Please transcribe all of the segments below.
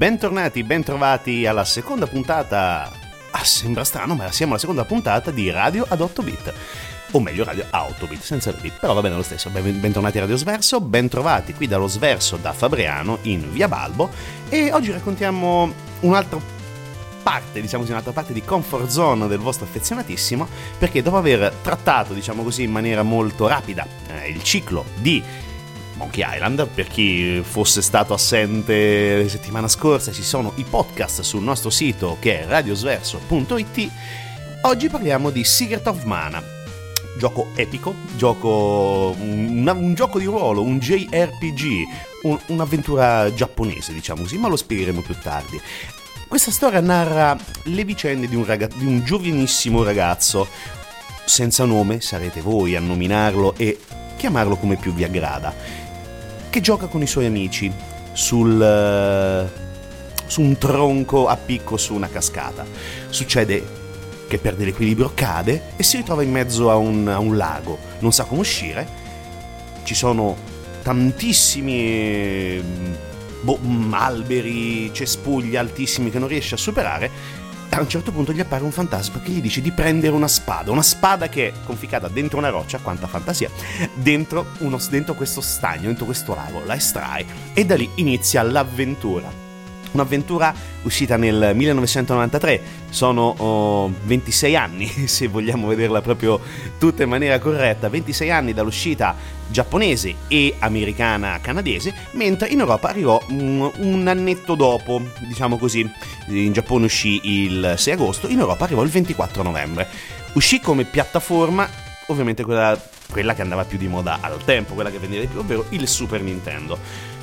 Bentornati, bentrovati alla seconda puntata. Ah, sembra strano, ma siamo alla seconda puntata di Radio ad 8 bit. O meglio, Radio a 8 bit, senza il bit, però va bene lo stesso. Bentornati a Radio Sverso, bentrovati qui dallo Sverso da Fabriano in via Balbo. E oggi raccontiamo un'altra parte, diciamo così, un'altra parte di comfort zone del vostro affezionatissimo, perché dopo aver trattato, diciamo così, in maniera molto rapida eh, il ciclo di Monkey Island, per chi fosse stato assente la settimana scorsa, ci sono i podcast sul nostro sito che è radiosverso.it. Oggi parliamo di Secret of Mana, gioco epico, gioco, un, un gioco di ruolo, un JRPG, un, un'avventura giapponese, diciamo così, ma lo spiegheremo più tardi. Questa storia narra le vicende di un, ragazzo, di un giovanissimo ragazzo, senza nome, sarete voi a nominarlo e chiamarlo come più vi aggrada che gioca con i suoi amici sul, uh, su un tronco a picco su una cascata. Succede che perde l'equilibrio, cade e si ritrova in mezzo a un, a un lago. Non sa come uscire. Ci sono tantissimi boh, alberi, cespugli altissimi che non riesce a superare a un certo punto gli appare un fantasma che gli dice di prendere una spada, una spada che è conficcata dentro una roccia, quanta fantasia, dentro, uno, dentro questo stagno, dentro questo lago, la estrae e da lì inizia l'avventura. Un'avventura uscita nel 1993, sono oh, 26 anni, se vogliamo vederla proprio tutta in maniera corretta, 26 anni dall'uscita giapponese e americana canadese, mentre in Europa arrivò un, un annetto dopo, diciamo così, in Giappone uscì il 6 agosto, in Europa arrivò il 24 novembre. Uscì come piattaforma, ovviamente quella, quella che andava più di moda al tempo, quella che vendeva di più, ovvero il Super Nintendo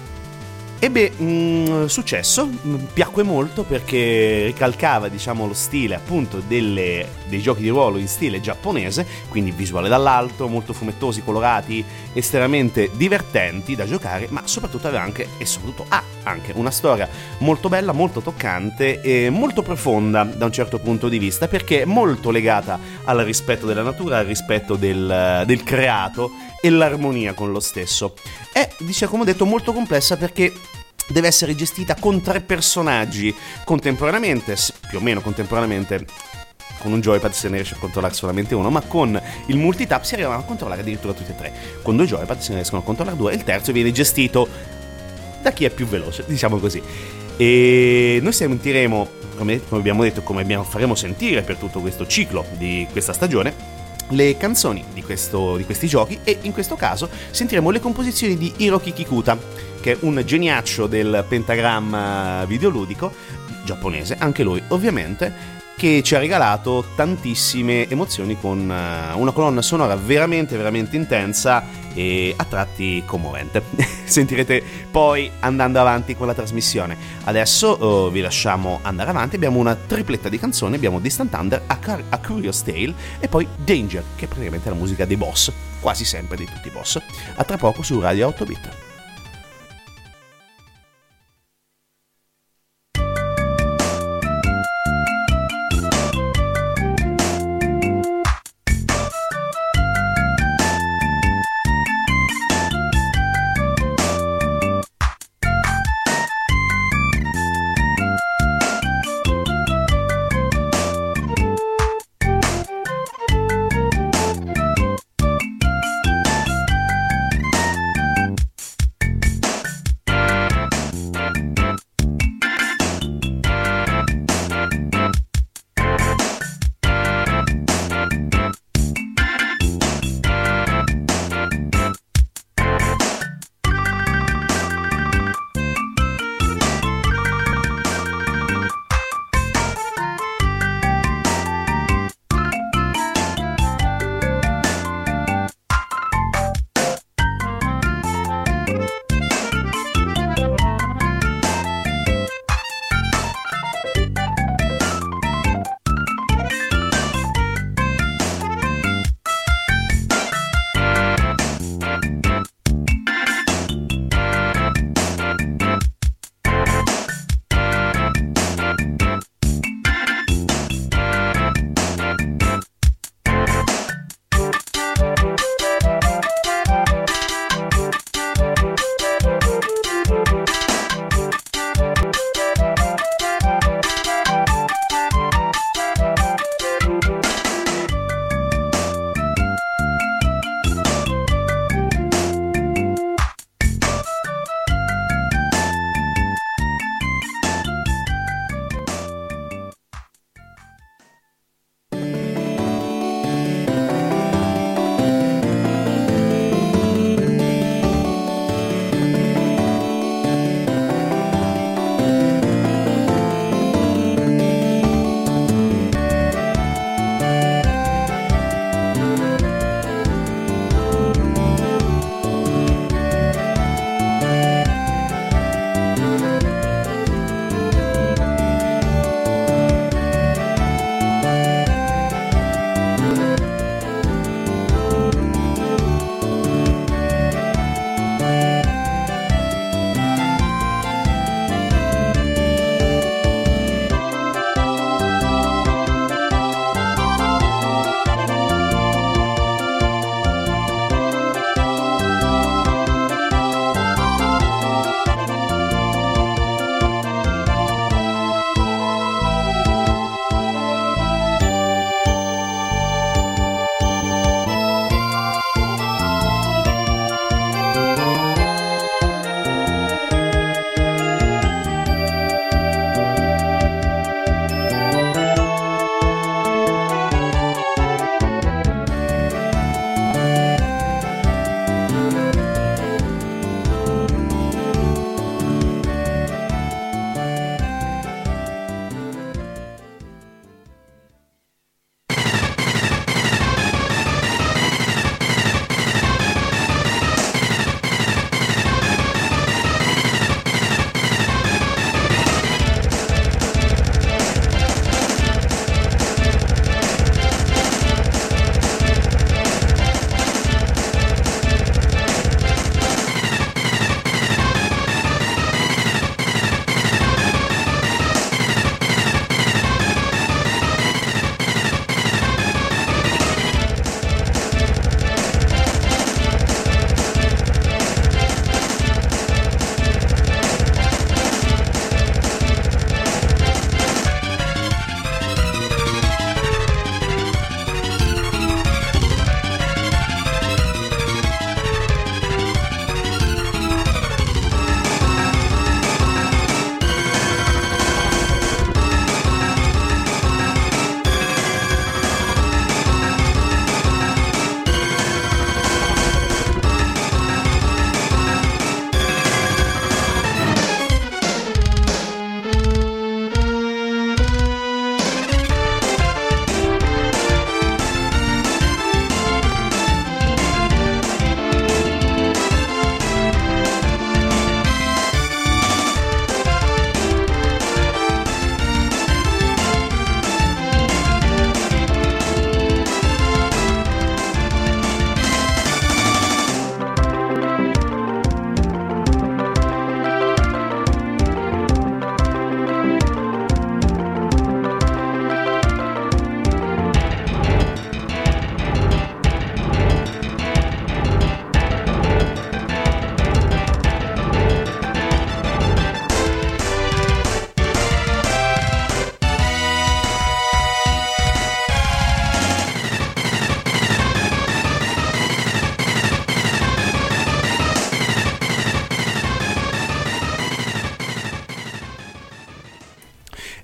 Ebbe un mm, successo, mm, piacque molto perché ricalcava diciamo, lo stile appunto delle, dei giochi di ruolo in stile giapponese, quindi visuale dall'alto, molto fumettosi, colorati, estremamente divertenti da giocare, ma soprattutto aveva anche, e soprattutto ha anche una storia molto bella, molto toccante e molto profonda da un certo punto di vista perché è molto legata al rispetto della natura, al rispetto del, del creato e l'armonia con lo stesso. È, diciamo, come ho detto, molto complessa perché deve essere gestita con tre personaggi contemporaneamente, più o meno contemporaneamente. Con un joypad se ne riesce a controllare solamente uno, ma con il multitap si arrivano a controllare addirittura tutti e tre. Con due joypad se ne riescono a controllare due e il terzo viene gestito da chi è più veloce, diciamo così. E noi sentiremo, come abbiamo detto, come abbiamo, faremo sentire per tutto questo ciclo di questa stagione, le canzoni di, questo, di, questi giochi e in questo caso sentiremo le composizioni di Hiroki Kikuta, che è un geniaccio del pentagramma videoludico giapponese, anche lui ovviamente, che ci ha regalato tantissime emozioni con eh, una colonna sonora veramente veramente intensa e a tratti commovente. Sentirete poi andando avanti con la trasmissione. Adesso oh, vi lasciamo andare avanti, abbiamo una tripletta di canzoni, abbiamo Distant Thunder, A, Car- A Curious Tale e poi Danger, che è praticamente la musica dei boss, quasi sempre di tutti i boss. A tra poco su Radio 8 Bit.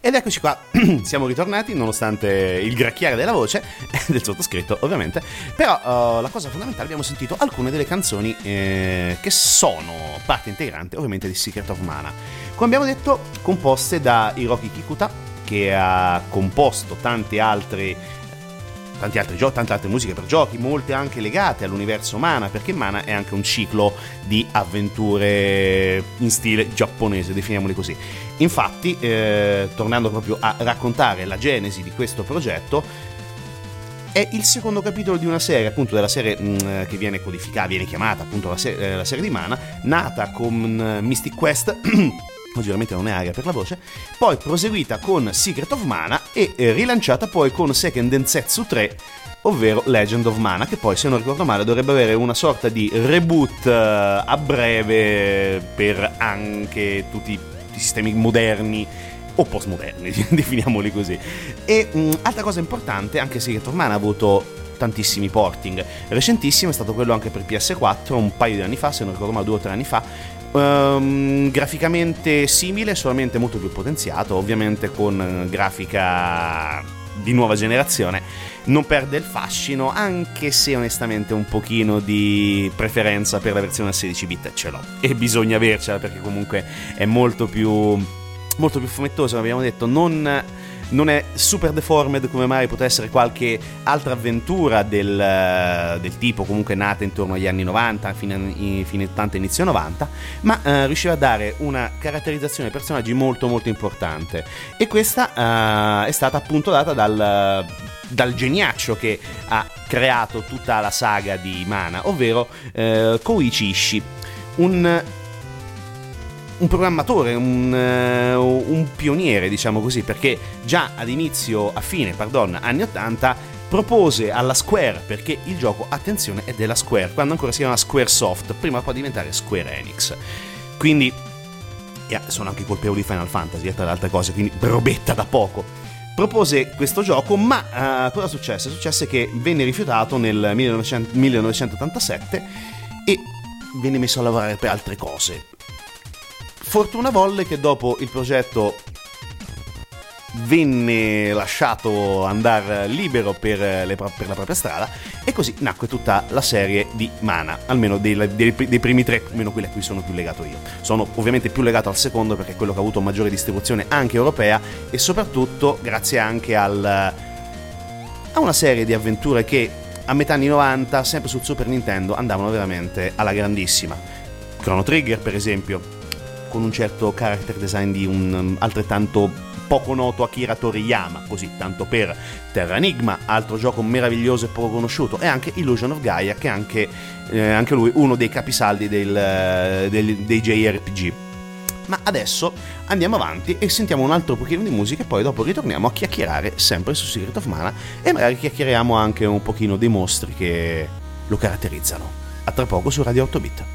Ed eccoci qua, siamo ritornati nonostante il gracchiare della voce, del sottoscritto ovviamente, però uh, la cosa fondamentale abbiamo sentito alcune delle canzoni eh, che sono parte integrante ovviamente di Secret of Mana. Come abbiamo detto, composte da Hiroki Kikuta, che ha composto tanti altri tanti altri giochi, tante altre musiche per giochi, molte anche legate all'universo Mana, perché Mana è anche un ciclo di avventure in stile giapponese, definiamoli così. Infatti, eh, tornando proprio a raccontare la genesi di questo progetto, è il secondo capitolo di una serie, appunto della serie mh, mm, che viene codificata, viene chiamata appunto la, se- eh, la serie di Mana, nata con uh, Mystic Quest oggi veramente non è aria per la voce, poi proseguita con Secret of Mana e eh, rilanciata poi con Second Densetsu 3, ovvero Legend of Mana, che poi se non ricordo male dovrebbe avere una sorta di reboot eh, a breve per anche tutti i sistemi moderni o postmoderni, definiamoli così. E mh, mm, altra cosa importante, anche Secret of Mana ha avuto tantissimi porting. Recentissimo è stato quello anche per PS4, un paio di anni fa, se non ricordo male due o tre anni fa, Um, graficamente simile, solamente molto più potenziato, ovviamente con grafica di nuova generazione. Non perde il fascino, anche se onestamente un pochino di preferenza per la versione a 16 bit ce l'ho. E bisogna avercela perché comunque è molto più, molto più fumettosa, come abbiamo detto, non non è super deformed come mai potrebbe essere qualche altra avventura del, eh, del, tipo comunque nata intorno agli anni 90, fine, fine 80, inizio 90, ma eh, riusciva a dare una caratterizzazione ai personaggi molto molto importante. E questa eh, è stata appunto data dal, dal geniaccio che ha creato tutta la saga di Mana, ovvero eh, Koichi Ishii, un un programmatore, un, uh, un, pioniere, diciamo così, perché già ad inizio, a fine, pardon, anni 80, propose alla Square, perché il gioco, attenzione, è della Square, quando ancora si chiama Squaresoft, prima poi diventare Square Enix. Quindi, yeah, sono anche colpevoli di Final Fantasy, e tra le altre cose, quindi robetta da poco. Propose questo gioco, ma uh, cosa successe? Successe che venne rifiutato nel 1900, 1987 e venne messo a lavorare per altre cose Fortuna volle che dopo il progetto venne lasciato andare libero per, le, per, la propria strada e così nacque tutta la serie di Mana, almeno dei, dei, dei, primi tre, almeno quelli a cui sono più legato io. Sono ovviamente più legato al secondo perché è quello che ha avuto maggiore distribuzione anche europea e soprattutto grazie anche al, a una serie di avventure che a metà anni 90, sempre sul Super Nintendo, andavano veramente alla grandissima. Chrono Trigger, per esempio, con un certo character design di un um, altrettanto poco noto Akira Toriyama, così tanto per Terra Enigma, altro gioco meraviglioso e poco conosciuto, e anche Illusion of Gaia, che è anche, eh, anche lui uno dei capisaldi del, eh, del, dei JRPG. Ma adesso andiamo avanti e sentiamo un altro pochino di musica e poi dopo ritorniamo a chiacchierare sempre su Secret of Mana e magari chiacchieriamo anche un pochino dei mostri che lo caratterizzano. A tra poco su Radio 8 Bit.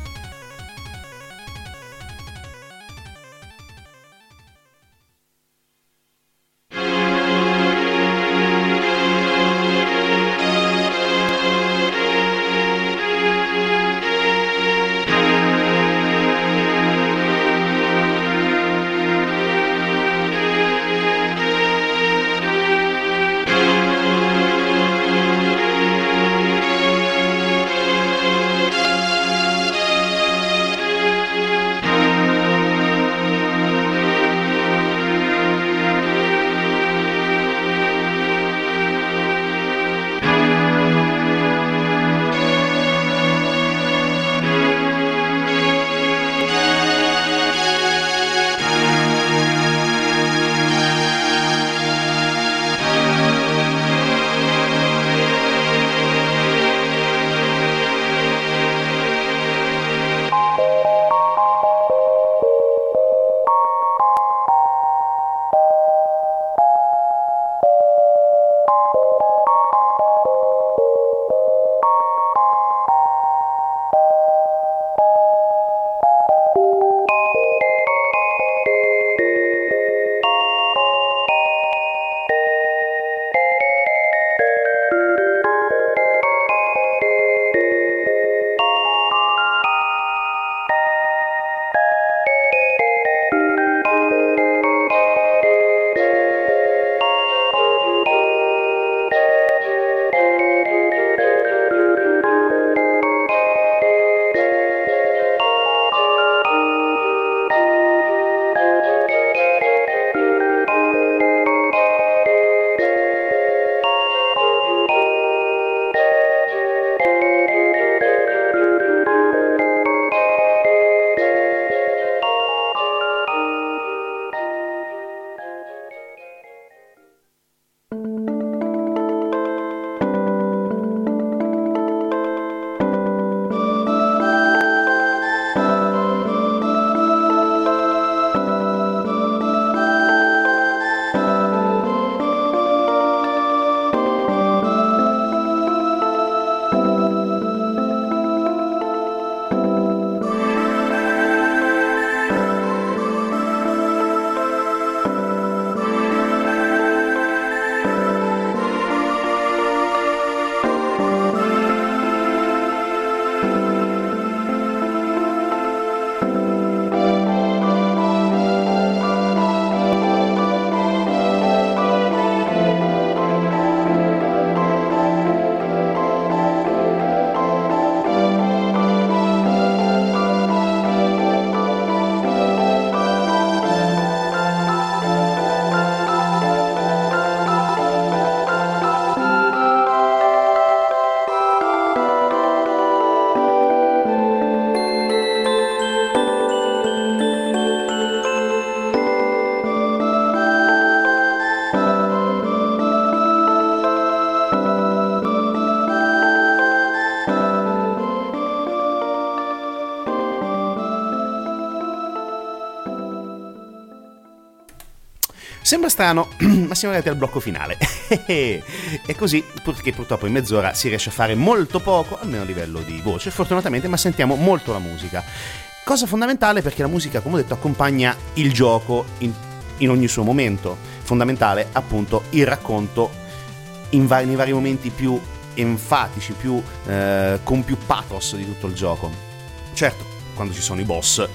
Sembra strano, ma siamo arrivati al blocco finale. e così, perché purtroppo in mezz'ora si riesce a fare molto poco, almeno a livello di voce, fortunatamente, ma sentiamo molto la musica. Cosa fondamentale perché la musica, come ho detto, accompagna il gioco in, in ogni suo momento. Fondamentale, appunto, il racconto vari, nei vari momenti più enfatici, più, eh, con più pathos di tutto il gioco. Certo, quando ci sono i boss,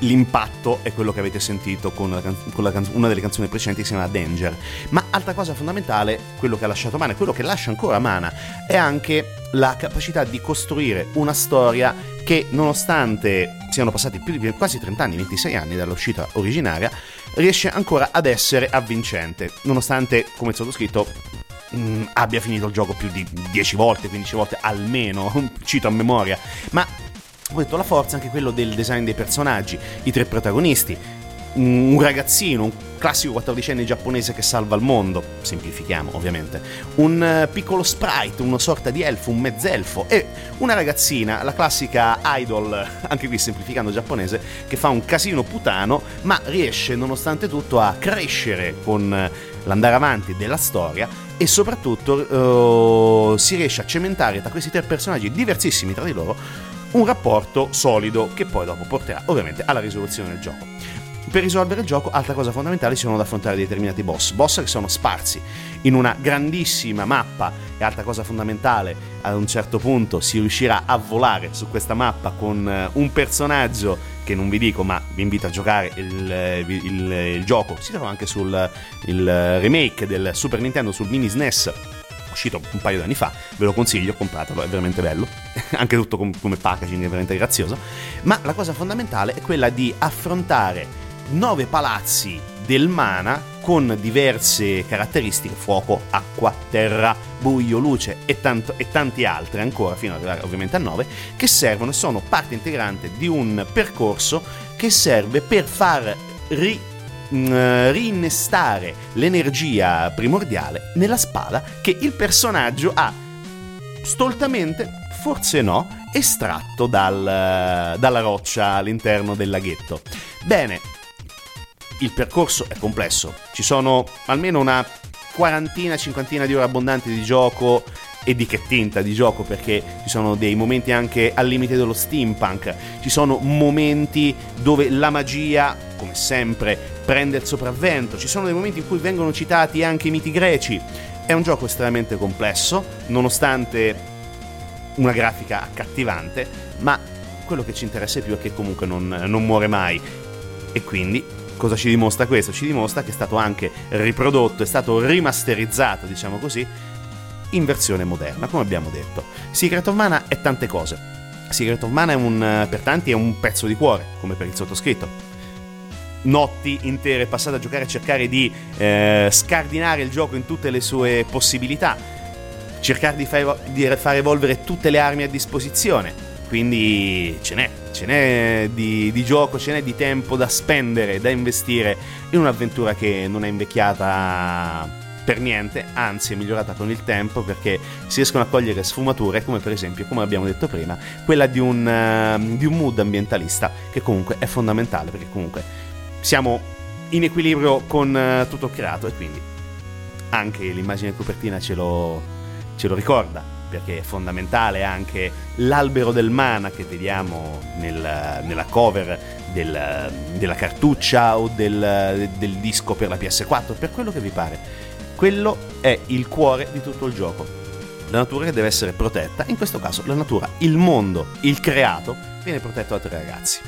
l'impatto è quello che avete sentito con, la, con la, una delle canzoni precedenti che si chiama Danger. Ma altra cosa fondamentale, quello che ha lasciato Mana, quello che lascia ancora Mana, è anche la capacità di costruire una storia che nonostante siano passati più di quasi 30 anni, 26 anni dall'uscita originaria, riesce ancora ad essere avvincente, nonostante, come è stato scritto, mh, mm, abbia finito il gioco più di 10 volte, 15 volte almeno, cito a memoria, ma ho detto la forza anche quello del design dei personaggi, i tre protagonisti, un ragazzino, un classico quattordicenne giapponese che salva il mondo, semplifichiamo ovviamente, un eh, piccolo sprite, una sorta di elfo, un mezzelfo. E una ragazzina, la classica idol, anche qui semplificando giapponese, che fa un casino putano, ma riesce nonostante tutto a crescere con eh, l'andare avanti della storia e soprattutto uh, si riesce a cementare tra questi tre personaggi diversissimi tra di loro un rapporto solido che poi dopo porterà ovviamente alla risoluzione del gioco. Per risolvere il gioco, altra cosa fondamentale, sono da affrontare determinati boss. Boss che sono sparsi in una grandissima mappa e altra cosa fondamentale, ad un certo punto si riuscirà a volare su questa mappa con eh, un personaggio che non vi dico, ma vi invito a giocare il, eh, il, il, il gioco. Si trova anche sul remake del Super Nintendo sul mini SNES uscito un paio di anni fa, ve lo consiglio, compratelo, è veramente bello, anche tutto come packaging è veramente grazioso, ma la cosa fondamentale è quella di affrontare nove palazzi del mana con diverse caratteristiche, fuoco, acqua, terra, buio, luce e, tanto, e tanti altri ancora, fino ad arrivare ovviamente a nove, che servono sono parte integrante di un percorso che serve per far ri, mh, mm, rinnestare l'energia primordiale nella spada che il personaggio ha stoltamente, forse no, estratto dal, dalla roccia all'interno del laghetto. Bene, il percorso è complesso, ci sono almeno una quarantina, cinquantina di ore abbondanti di gioco e di che tinta di gioco perché ci sono dei momenti anche al limite dello steampunk, ci sono momenti dove la magia, come sempre, prende il sopravvento, ci sono dei momenti in cui vengono citati anche i miti greci. È un gioco estremamente complesso, nonostante una grafica accattivante, ma quello che ci interessa più è che comunque non, non muore mai. E quindi Cosa ci dimostra questo? Ci dimostra che è stato anche riprodotto, è stato rimasterizzato, diciamo così, in versione moderna, come abbiamo detto. Secret of Mana è tante cose. Secret of Mana è un, per tanti è un pezzo di cuore, come per il sottoscritto. Notti intere passate a giocare a cercare di eh, scardinare il gioco in tutte le sue possibilità, cercare di, fare, di far evolvere tutte le armi a disposizione. Quindi ce n'è, ce n'è di, di, gioco, ce n'è di tempo da spendere, da investire in un'avventura che non è invecchiata per niente, anzi è migliorata con il tempo perché si riescono a cogliere sfumature come per esempio, come abbiamo detto prima, quella di un, uh, di un mood ambientalista che comunque è fondamentale perché comunque siamo in equilibrio con uh, tutto creato e quindi anche l'immagine copertina ce lo, ce lo ricorda perché è fondamentale anche l'albero del mana che vediamo nel, nella cover del, della cartuccia o del, del disco per la PS4, per quello che vi pare. Quello è il cuore di tutto il gioco. La natura che deve essere protetta, in questo caso la natura, il mondo, il creato, viene protetto da tre ragazzi.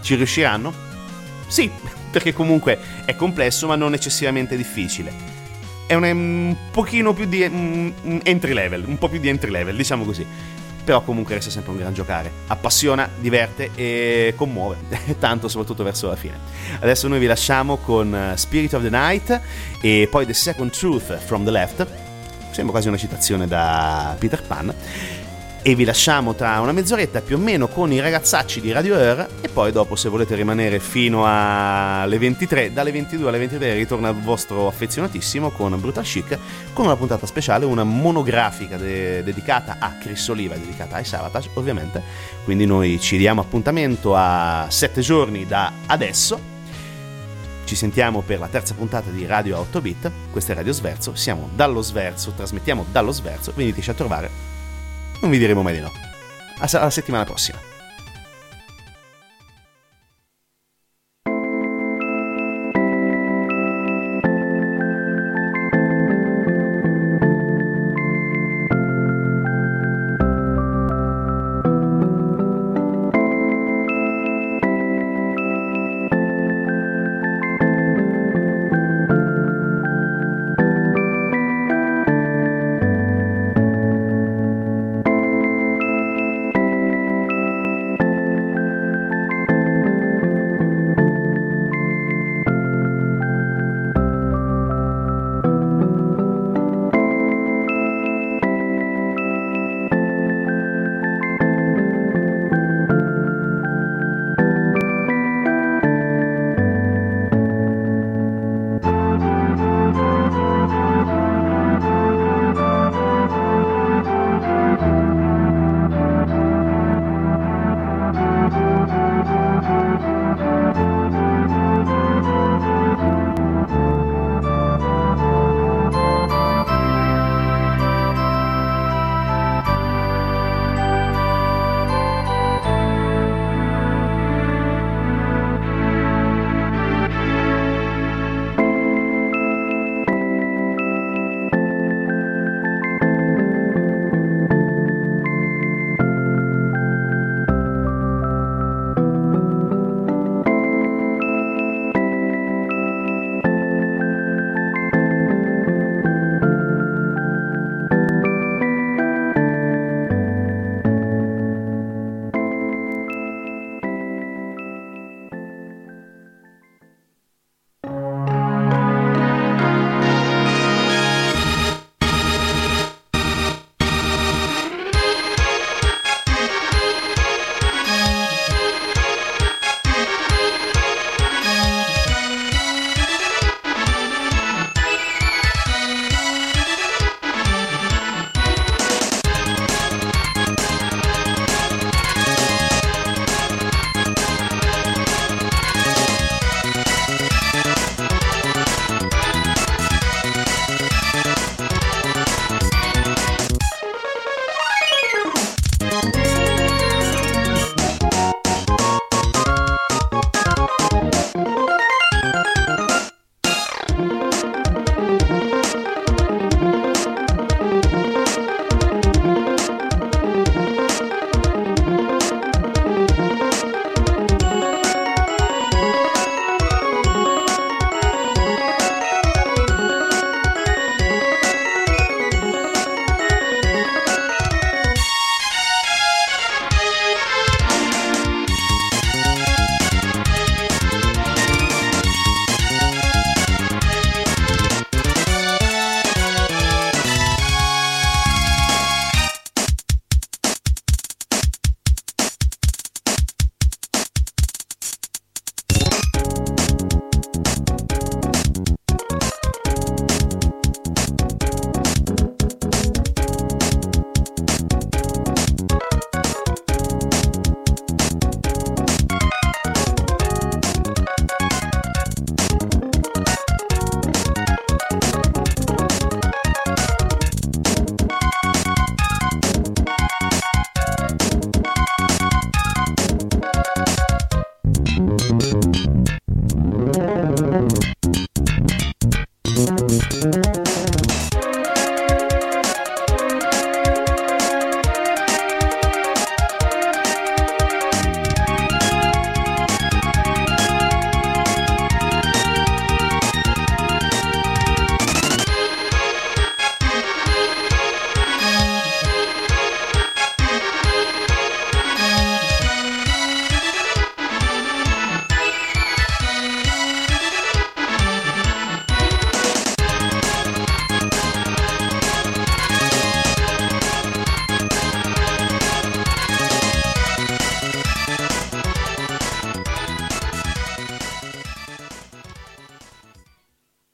Ci riusciranno? Sì, perché comunque è complesso ma non eccessivamente difficile è un, un pochino più di un, entry level, un po' più di entry level, diciamo così. Però comunque resta sempre un gran giocare. Appassiona, diverte e commuove, tanto soprattutto verso la fine. Adesso noi vi lasciamo con eh, Spirit of the Night e poi The Second Truth from the Left. Sembra quasi una citazione da Peter Pan e vi lasciamo tra una mezz'oretta più o meno con i ragazzacci di Radio Air e poi dopo se volete rimanere fino alle 23, dalle 22 alle 23 ritorna il vostro affezionatissimo con Brutal Chic con una puntata speciale, una monografica de- dedicata a Chris Oliva dedicata ai Savatage ovviamente, quindi noi ci diamo appuntamento a 7 giorni da adesso. Ci sentiamo per la terza puntata di Radio 8 Bit, questa è Radio Sverso, siamo dallo Sverso, trasmettiamo dallo Sverso, veniteci a trovare non vi diremo mai di no. A, a settimana prossima.